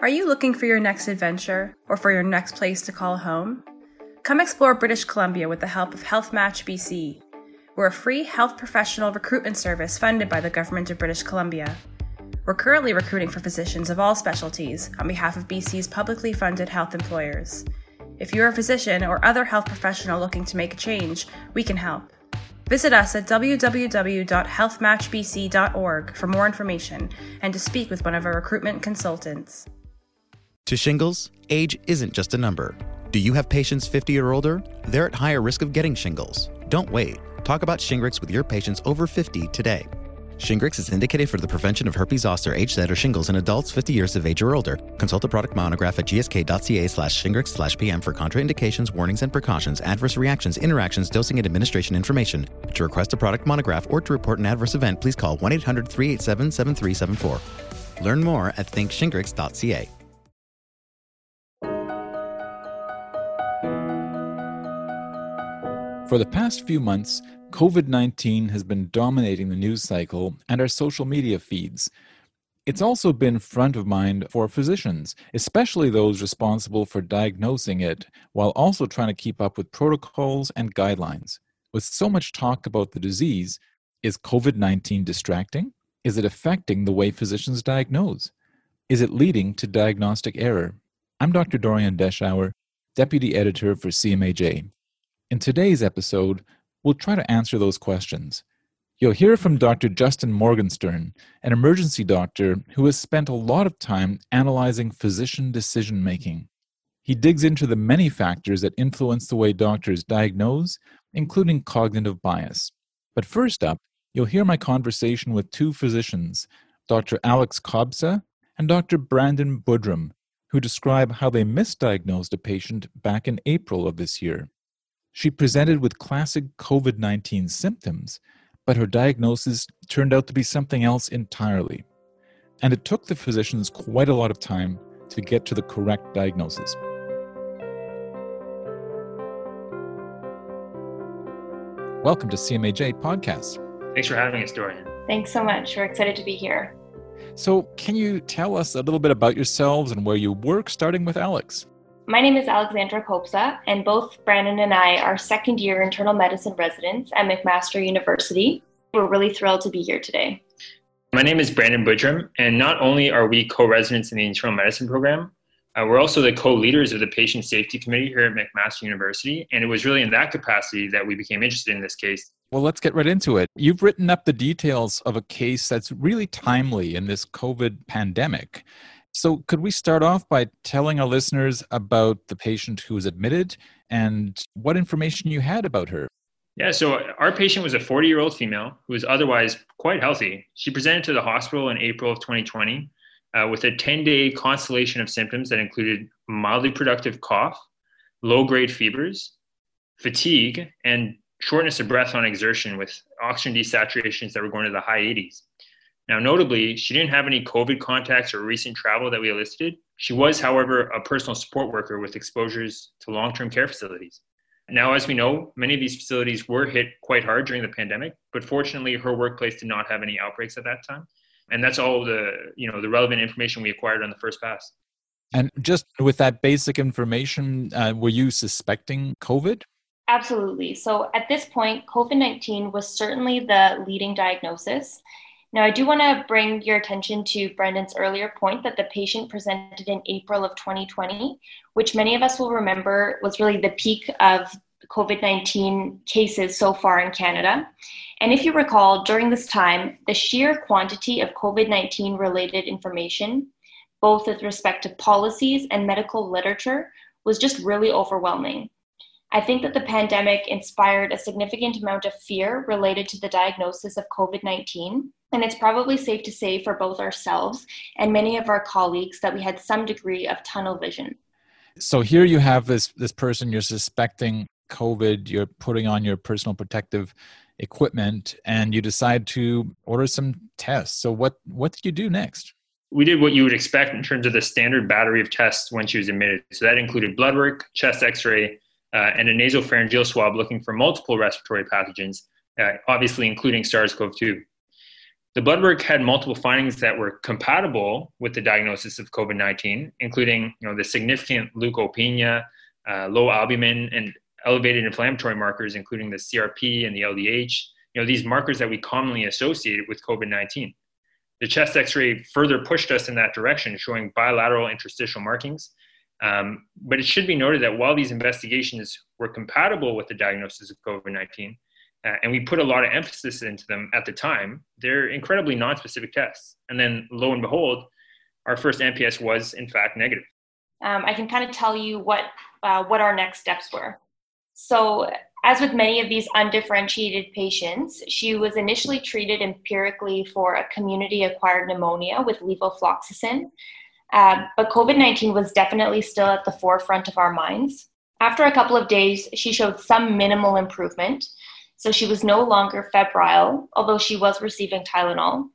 Are you looking for your next adventure or for your next place to call home? Come explore British Columbia with the help of Health Match BC. We're a free health professional recruitment service funded by the Government of British Columbia. We're currently recruiting for physicians of all specialties on behalf of BC's publicly funded health employers. If you're a physician or other health professional looking to make a change, we can help. Visit us at www.healthmatchbc.org for more information and to speak with one of our recruitment consultants. To shingles, age isn't just a number. Do you have patients 50 or older? They're at higher risk of getting shingles. Don't wait. Talk about Shingrix with your patients over 50 today. Shingrix is indicated for the prevention of herpes zoster, HZ, or shingles in adults 50 years of age or older. Consult the product monograph at gsk.ca slash shingrix slash pm for contraindications, warnings and precautions, adverse reactions, interactions, dosing and administration information. To request a product monograph or to report an adverse event, please call 1-800-387-7374. Learn more at thinkshingrix.ca. For the past few months, COVID 19 has been dominating the news cycle and our social media feeds. It's also been front of mind for physicians, especially those responsible for diagnosing it, while also trying to keep up with protocols and guidelines. With so much talk about the disease, is COVID 19 distracting? Is it affecting the way physicians diagnose? Is it leading to diagnostic error? I'm Dr. Dorian Deshauer, Deputy Editor for CMAJ. In today's episode, we'll try to answer those questions. You'll hear from Dr. Justin Morgenstern, an emergency doctor who has spent a lot of time analyzing physician decision making. He digs into the many factors that influence the way doctors diagnose, including cognitive bias. But first up, you'll hear my conversation with two physicians, Dr. Alex Kobza and Dr. Brandon Budrum, who describe how they misdiagnosed a patient back in April of this year. She presented with classic COVID 19 symptoms, but her diagnosis turned out to be something else entirely. And it took the physicians quite a lot of time to get to the correct diagnosis. Welcome to CMAJ Podcast. Thanks for having us, Dorian. Thanks so much. We're excited to be here. So, can you tell us a little bit about yourselves and where you work, starting with Alex? My name is Alexandra Kobza, and both Brandon and I are second year internal medicine residents at McMaster University. We're really thrilled to be here today. My name is Brandon Budrum, and not only are we co residents in the internal medicine program, uh, we're also the co leaders of the patient safety committee here at McMaster University. And it was really in that capacity that we became interested in this case. Well, let's get right into it. You've written up the details of a case that's really timely in this COVID pandemic. So, could we start off by telling our listeners about the patient who was admitted and what information you had about her? Yeah, so our patient was a 40 year old female who was otherwise quite healthy. She presented to the hospital in April of 2020 uh, with a 10 day constellation of symptoms that included mildly productive cough, low grade fevers, fatigue, and shortness of breath on exertion with oxygen desaturations that were going to the high 80s. Now, notably, she didn't have any COVID contacts or recent travel that we elicited. She was, however, a personal support worker with exposures to long term care facilities. Now, as we know, many of these facilities were hit quite hard during the pandemic, but fortunately, her workplace did not have any outbreaks at that time. And that's all the, you know, the relevant information we acquired on the first pass. And just with that basic information, uh, were you suspecting COVID? Absolutely. So at this point, COVID 19 was certainly the leading diagnosis. Now, I do want to bring your attention to Brandon's earlier point that the patient presented in April of 2020, which many of us will remember was really the peak of COVID 19 cases so far in Canada. And if you recall, during this time, the sheer quantity of COVID 19 related information, both with respect to policies and medical literature, was just really overwhelming. I think that the pandemic inspired a significant amount of fear related to the diagnosis of COVID 19 and it's probably safe to say for both ourselves and many of our colleagues that we had some degree of tunnel vision. So here you have this this person you're suspecting COVID, you're putting on your personal protective equipment and you decide to order some tests. So what what did you do next? We did what you would expect in terms of the standard battery of tests when she was admitted. So that included blood work, chest x-ray, uh, and a nasopharyngeal swab looking for multiple respiratory pathogens, uh, obviously including SARS-CoV-2. The blood work had multiple findings that were compatible with the diagnosis of COVID 19, including you know, the significant leukopenia, uh, low albumin, and elevated inflammatory markers, including the CRP and the LDH, you know, these markers that we commonly associate with COVID 19. The chest x ray further pushed us in that direction, showing bilateral interstitial markings. Um, but it should be noted that while these investigations were compatible with the diagnosis of COVID 19, uh, and we put a lot of emphasis into them at the time, they're incredibly non-specific tests. And then lo and behold, our first NPS was in fact negative. Um, I can kind of tell you what uh, what our next steps were. So, as with many of these undifferentiated patients, she was initially treated empirically for a community-acquired pneumonia with levofloxacin, uh, but COVID 19 was definitely still at the forefront of our minds. After a couple of days, she showed some minimal improvement, so she was no longer febrile, although she was receiving Tylenol.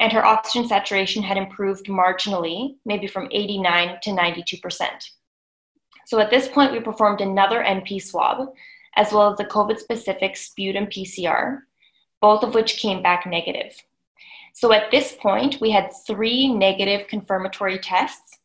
And her oxygen saturation had improved marginally, maybe from 89 to 92%. So at this point, we performed another NP swab, as well as the COVID specific sputum PCR, both of which came back negative. So at this point, we had three negative confirmatory tests,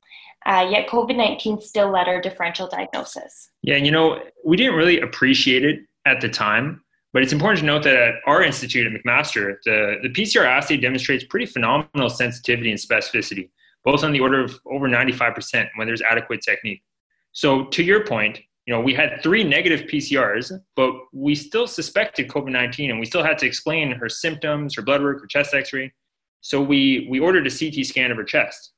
uh, yet COVID 19 still led our differential diagnosis. Yeah, and you know, we didn't really appreciate it at the time but it's important to note that at our institute at McMaster, the, the PCR assay demonstrates pretty phenomenal sensitivity and specificity, both on the order of over 95% when there's adequate technique. So to your point, you know, we had three negative PCRs, but we still suspected COVID-19 and we still had to explain her symptoms, her blood work, her chest x-ray. So we, we ordered a CT scan of her chest.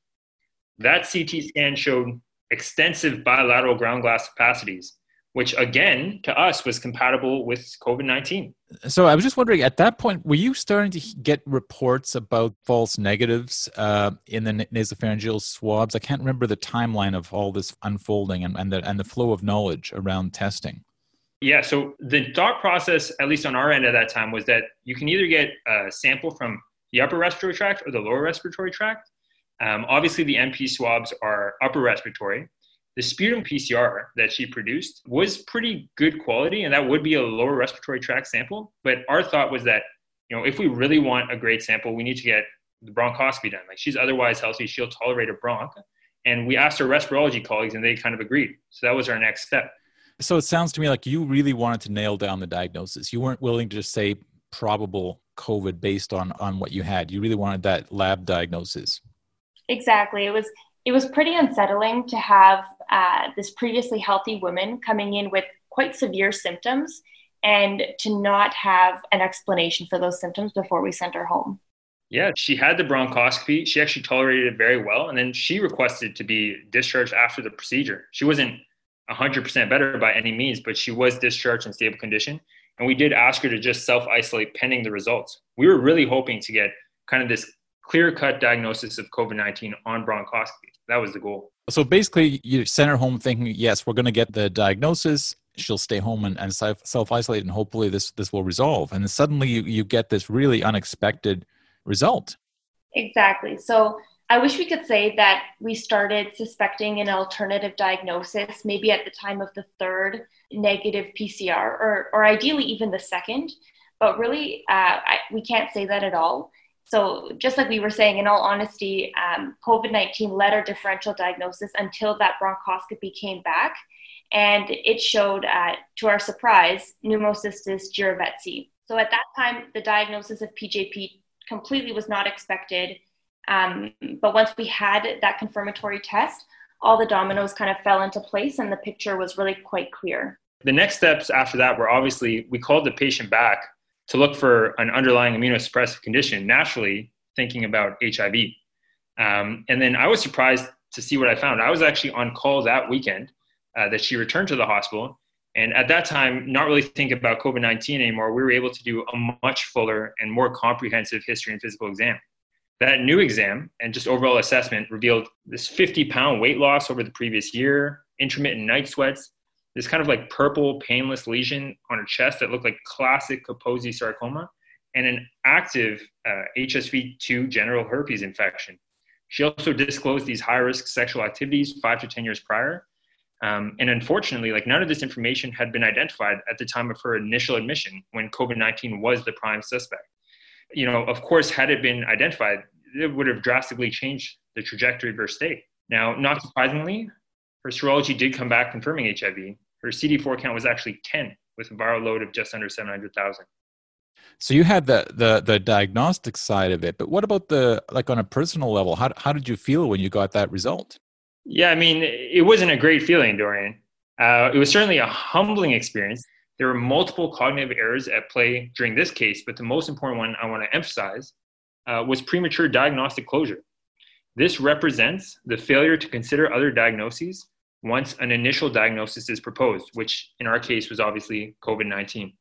That CT scan showed extensive bilateral ground glass opacities which again to us was compatible with COVID 19. So I was just wondering at that point, were you starting to get reports about false negatives uh, in the nasopharyngeal swabs? I can't remember the timeline of all this unfolding and, and, the, and the flow of knowledge around testing. Yeah, so the thought process, at least on our end at that time, was that you can either get a sample from the upper respiratory tract or the lower respiratory tract. Um, obviously, the NP swabs are upper respiratory, the sputum PCR that she produced was pretty good quality, and that would be a lower respiratory tract sample. But our thought was that, you know, if we really want a great sample, we need to get the bronchoscopy done. Like she's otherwise healthy, she'll tolerate a bronch. And we asked our respirology colleagues, and they kind of agreed. So that was our next step. So it sounds to me like you really wanted to nail down the diagnosis. You weren't willing to just say probable COVID based on on what you had. You really wanted that lab diagnosis. Exactly. It was it was pretty unsettling to have uh, this previously healthy woman coming in with quite severe symptoms and to not have an explanation for those symptoms before we sent her home. Yeah, she had the bronchoscopy. She actually tolerated it very well. And then she requested to be discharged after the procedure. She wasn't 100% better by any means, but she was discharged in stable condition. And we did ask her to just self isolate pending the results. We were really hoping to get kind of this clear cut diagnosis of COVID 19 on bronchoscopy that was the goal. So basically, you send her home thinking, yes, we're going to get the diagnosis. She'll stay home and, and self isolate, and hopefully this this will resolve. And then suddenly, you, you get this really unexpected result. Exactly. So I wish we could say that we started suspecting an alternative diagnosis, maybe at the time of the third negative PCR, or or ideally even the second. But really, uh, I, we can't say that at all. So, just like we were saying, in all honesty, um, COVID 19 led our differential diagnosis until that bronchoscopy came back. And it showed, uh, to our surprise, pneumocystis jirovecii. So, at that time, the diagnosis of PJP completely was not expected. Um, but once we had that confirmatory test, all the dominoes kind of fell into place and the picture was really quite clear. The next steps after that were obviously we called the patient back to look for an underlying immunosuppressive condition, naturally thinking about HIV. Um, and then I was surprised to see what I found. I was actually on call that weekend uh, that she returned to the hospital. And at that time, not really thinking about COVID 19 anymore, we were able to do a much fuller and more comprehensive history and physical exam. That new exam and just overall assessment revealed this 50 pound weight loss over the previous year, intermittent night sweats, this kind of like purple painless lesion on her chest that looked like classic Kaposi sarcoma and an active uh, HSV2 genital herpes infection. She also disclosed these high risk sexual activities five to 10 years prior. Um, and unfortunately, like none of this information had been identified at the time of her initial admission when COVID 19 was the prime suspect. you know, of course, had it been identified, it would have drastically changed the trajectory of her state. Now, not surprisingly, her serology did come back confirming HIV. Her CD4 count was actually 10 with a viral load of just under 700,000. So you had the, the the diagnostic side of it, but what about the like on a personal level? How how did you feel when you got that result? Yeah, I mean, it wasn't a great feeling, Dorian. Uh, it was certainly a humbling experience. There were multiple cognitive errors at play during this case, but the most important one I want to emphasize uh, was premature diagnostic closure. This represents the failure to consider other diagnoses once an initial diagnosis is proposed, which in our case was obviously COVID 19.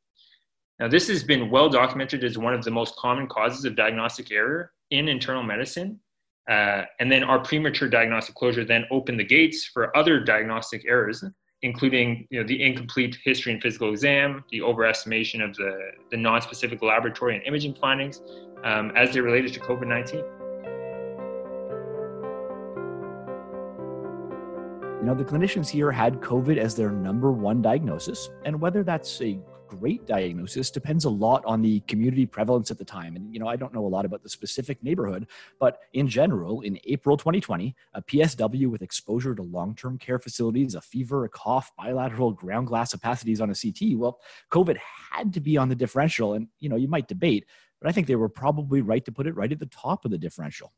Now, this has been well documented as one of the most common causes of diagnostic error in internal medicine. Uh, and then our premature diagnostic closure then opened the gates for other diagnostic errors, including you know, the incomplete history and physical exam, the overestimation of the, the non specific laboratory and imaging findings um, as they related to COVID 19. Now, the clinicians here had COVID as their number one diagnosis, and whether that's a great diagnosis depends a lot on the community prevalence at the time. And, you know, I don't know a lot about the specific neighborhood, but in general, in April 2020, a PSW with exposure to long term care facilities, a fever, a cough, bilateral ground glass opacities on a CT, well, COVID had to be on the differential. And, you know, you might debate, but I think they were probably right to put it right at the top of the differential.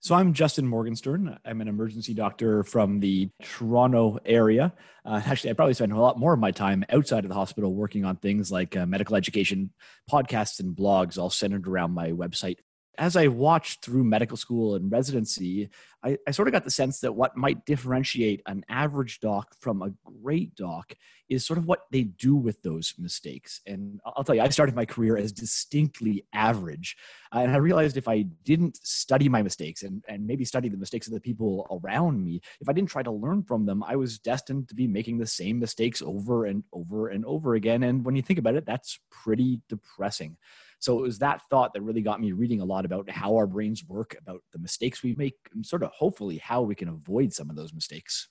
So I'm Justin Morgenstern. I'm an emergency doctor from the Toronto area. Uh, actually, I probably spend a lot more of my time outside of the hospital working on things like uh, medical education, podcasts, and blogs, all centered around my website, as I watched through medical school and residency, I, I, sort of got the sense that what might differentiate an average doc from a great doc is sort of what they do with those mistakes. And I'll tell you, I started my career as distinctly average. Uh, and I realized if I didn't study my mistakes and, and maybe study the mistakes of the people around me, if I didn't try to learn from them, I was destined to be making the same mistakes over and over and over again. And when you think about it, that's pretty depressing. So it was that thought that really got me reading a lot about how our brains work, about the mistakes we make, and sort of hopefully how we can avoid some of those mistakes.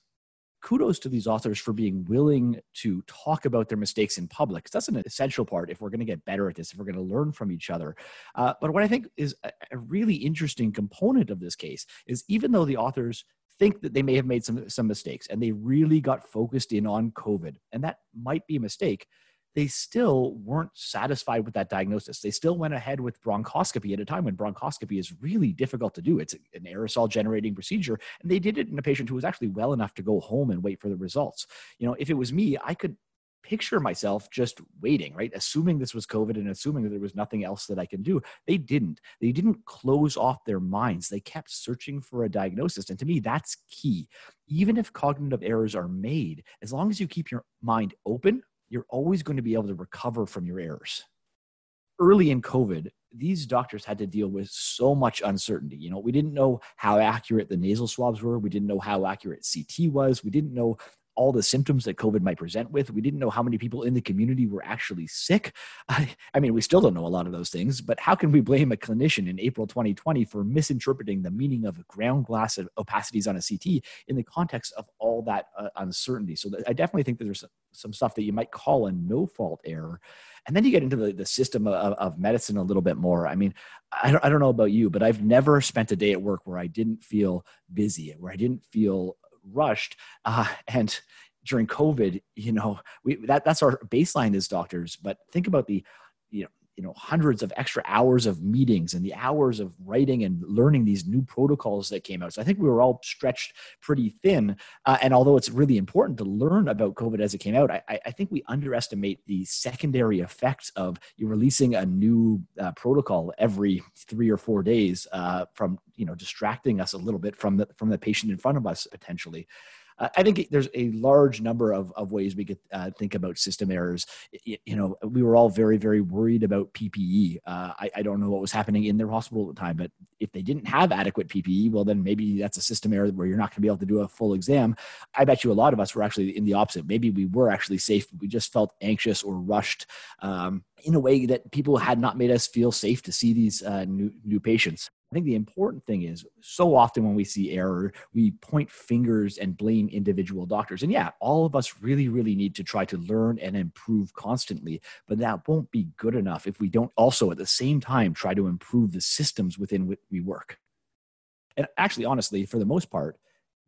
Kudos to these authors for being willing to talk about their mistakes in public. That's an essential part if we're going to get better at this, if we're going to learn from each other. Uh, but what I think is a, a really interesting component of this case is even though the authors think that they may have made some some mistakes and they really got focused in on covid and that might be a mistake they still weren't satisfied with that diagnosis. They still went ahead with bronchoscopy at a time when bronchoscopy is really difficult to do. It's an aerosol generating procedure. And they did it in a patient who was actually well enough to go home and wait for the results. You know, if it was me, I could picture myself just waiting, right? Assuming this was COVID and assuming that there was nothing else that I can do. They didn't. They didn't close off their minds. They kept searching for a diagnosis. And to me, that's key. Even if cognitive errors are made, as long as you keep your mind open, you're always going to be able to recover from your errors. Early in COVID, these doctors had to deal with so much uncertainty. You know, we didn't know how accurate the nasal swabs were. We didn't know how accurate CT was. We didn't know all the symptoms that COVID might present with. We didn't know how many people in the community were actually sick. I, I, mean, we still don't know a lot of those things, but how can we blame a clinician in April 2020 for misinterpreting the meaning of ground glass opacities on a CT in the context of all that uh, uncertainty? So I definitely think that there's some stuff that you might call a no fault error. And then you get into the, the system of, of medicine a little bit more. I mean, I don't, I don't know about you, but I've never spent a day at work where I didn't feel busy, where I didn't feel rushed. Uh, and during COVID, you know, we, that, that's our baseline as doctors. But think about the, you know, you know hundreds of extra hours of meetings and the hours of writing and learning these new protocols that came out. So i think we were all stretched pretty thin uh, and although it's really important to learn about covid as it came out i, I think we underestimate the secondary effects of you releasing a new uh, protocol every three or four days uh, from you know distracting us a little bit from the from the patient in front of us potentially uh, I think there's a large number of, of ways we could uh, think about system errors. You, you, know, we were all very, very worried about PPE. Uh, I, I, don't know what was happening in their hospital at the time, but if they didn't have adequate PPE, well, then maybe that's a system error where you're not going to be able to do a full exam. I bet you a lot of us were actually in the opposite. Maybe we were actually safe, but we just felt anxious or rushed um, in a way that people had not made us feel safe to see these uh, new, new patients I think the important thing is so often when we see error, we point fingers and blame individual doctors. And yeah, all of us really, really need to try to learn and improve constantly. But that won't be good enough if we don't also at the same time try to improve the systems within which we work. And actually, honestly, for the most part,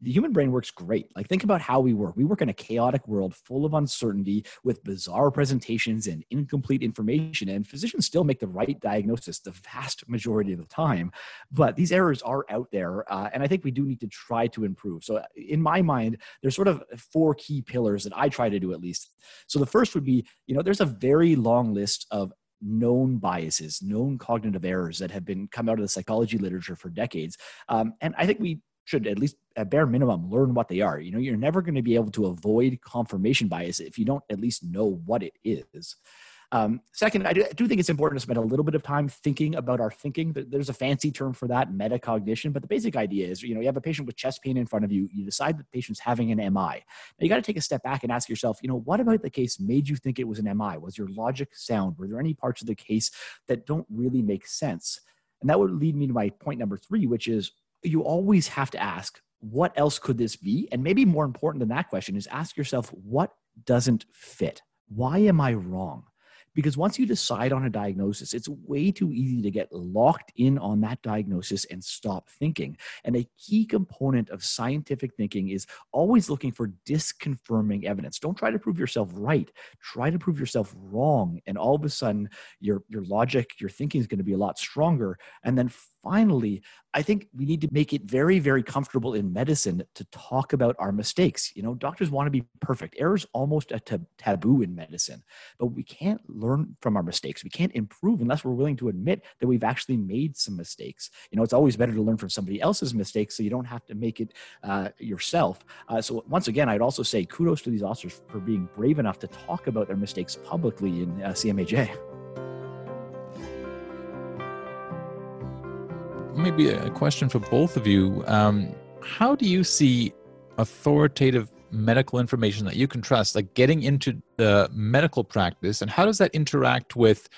the human brain works great. Like, think about how we work. We work in a chaotic world full of uncertainty with bizarre presentations and incomplete information, and physicians still make the right diagnosis the vast majority of the time. But these errors are out there, uh, and I think we do need to try to improve. So, in my mind, there's sort of four key pillars that I try to do at least. So, the first would be you know, there's a very long list of known biases, known cognitive errors that have been come out of the psychology literature for decades. Um, and I think we should at least at bare minimum learn what they are. You know, you're never going to be able to avoid confirmation bias if you don't at least know what it is. Um, second, I do, think it's important to spend a little bit of time thinking about our thinking. There's a fancy term for that, metacognition, but the basic idea is, you know, you have a patient with chest pain in front of you. You decide the patient's having an MI. Now you got to take a step back and ask yourself, you know, what about the case made you think it was an MI? Was your logic sound? Were there any parts of the case that don't really make sense? And that would lead me to my point number three, which is you always have to ask, what else could this be? And maybe more important than that question is ask yourself, what doesn't fit? Why am I wrong? Because once you decide on a diagnosis, it's way too easy to get locked in on that diagnosis and stop thinking. And a key component of scientific thinking is always looking for disconfirming evidence. Don't try to prove yourself right, try to prove yourself wrong. And all of a sudden, your, your logic, your thinking is going to be a lot stronger. And then finally, I think we need to make it very, very comfortable in medicine to talk about our mistakes. You know, doctors want to be perfect. Error is almost a taboo in medicine, but we can't learn from our mistakes. We can't improve unless we're willing to admit that we've actually made some mistakes. You know, it's always better to learn from somebody else's mistakes so you don't have to make it uh, yourself. Uh, so, once again, I'd also say kudos to these officers for being brave enough to talk about their mistakes publicly in uh, CMAJ. Maybe a question for both of you. Um, how do you see authoritative medical information that you can trust, like getting into the medical practice, and how does that interact with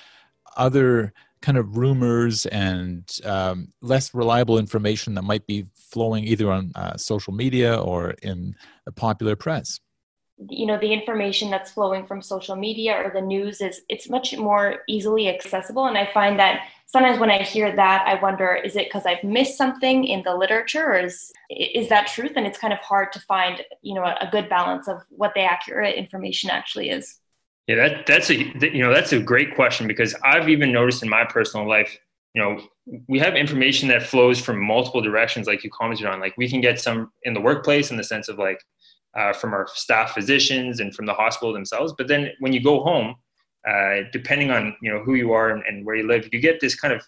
other kind of rumors and um, less reliable information that might be flowing either on uh, social media or in the popular press? you know the information that's flowing from social media or the news is it's much more easily accessible and i find that sometimes when i hear that i wonder is it because i've missed something in the literature or is is that truth and it's kind of hard to find you know a, a good balance of what the accurate information actually is yeah that that's a you know that's a great question because i've even noticed in my personal life you know we have information that flows from multiple directions like you commented on like we can get some in the workplace in the sense of like uh, from our staff physicians and from the hospital themselves. But then when you go home, uh, depending on you know who you are and, and, where you live, you get this kind of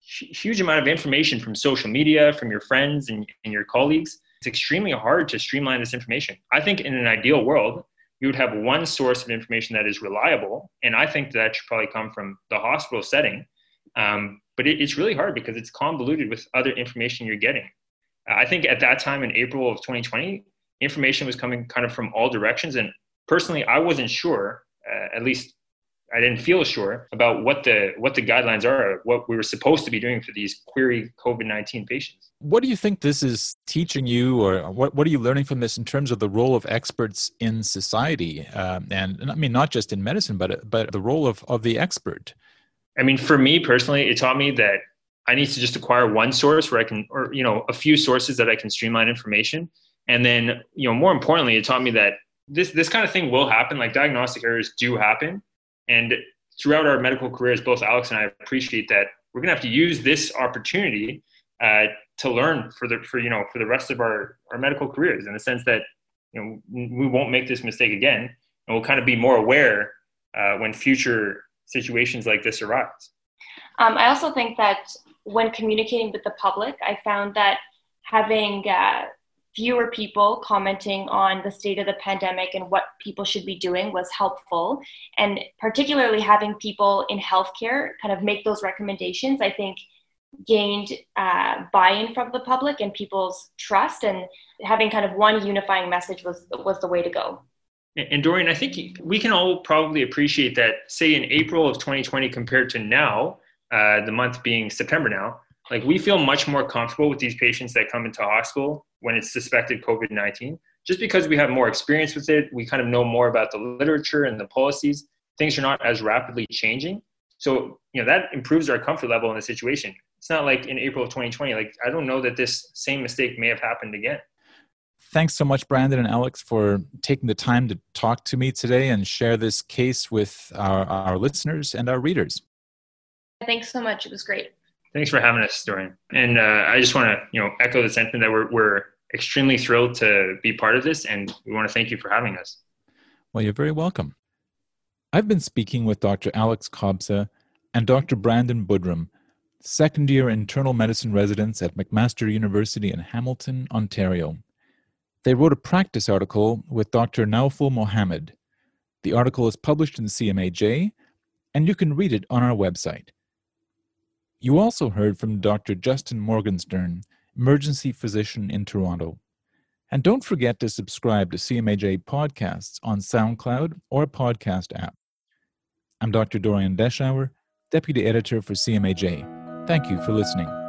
huge amount of information from social media, from your friends and, and your colleagues. It's extremely hard to streamline this information. I think in an ideal world, you would have one source of information that is reliable, and I think that should probably come from the hospital setting. Um, but it, it's really hard because it's convoluted with other information you're getting. I think at that time in April of 2020, information was coming kind of from all directions. And personally, I wasn't sure, uh, at least I didn't feel sure about what the what the guidelines are, what we were supposed to be doing for these query COVID nineteen patients. What do you think this is teaching you, or what what are you learning from this in terms of the role of experts in society, um, and, and I mean not just in medicine, but but the role of of the expert? I mean, for me personally, it taught me that I need to just acquire one source where I can, or you know, a few sources that I can streamline information and then, you know, more importantly, it taught me that this this kind of thing will happen. Like diagnostic errors do happen, and throughout our medical careers, both Alex and I appreciate that we're going to have to use this opportunity uh, to learn for the for you know for the rest of our our medical careers in the sense that you know we won't make this mistake again, and we'll kind of be more aware uh, when future situations like this arise. Um, I also think that when communicating with the public, I found that having uh, fewer people commenting on the state of the pandemic and what people should be doing was helpful. And particularly having people in healthcare kind of make those recommendations, I think gained uh, buy-in from the public and people's trust and having kind of one unifying message was was the way to go. And Dorian, I think we can all probably appreciate that, say in April of 2020 compared to now, uh, the month being September now, like we feel much more comfortable with these patients that come into hospital when it's suspected COVID 19, just because we have more experience with it. We kind of know more about the literature and the policies. Things are not as rapidly changing. So, you know, that improves our comfort level in the situation. It's not like in April of 2020, like I don't know that this same mistake may have happened again. Thanks so much, Brandon and Alex, for taking the time to talk to me today and share this case with our, our listeners and our readers. Thanks so much. It was great. Thanks for having us, Dorian. And uh, I just want to, you know, echo the sentiment that we're, we're extremely thrilled to be part of this, and we want to thank you for having us. Well, you're very welcome. I've been speaking with Dr. Alex Kobza and Dr. Brandon Budrum, second year internal medicine residents at McMaster University in Hamilton, Ontario. They wrote a practice article with Dr. Naufal Mohammed. The article is published in CMAJ, and you can read it on our website. You also heard from Dr. Justin Morgenstern, emergency physician in Toronto. And don't forget to subscribe to CMAJ podcasts on SoundCloud or podcast app. I'm Dr. Dorian Deshauer, Deputy Editor for CMAJ. Thank you for listening.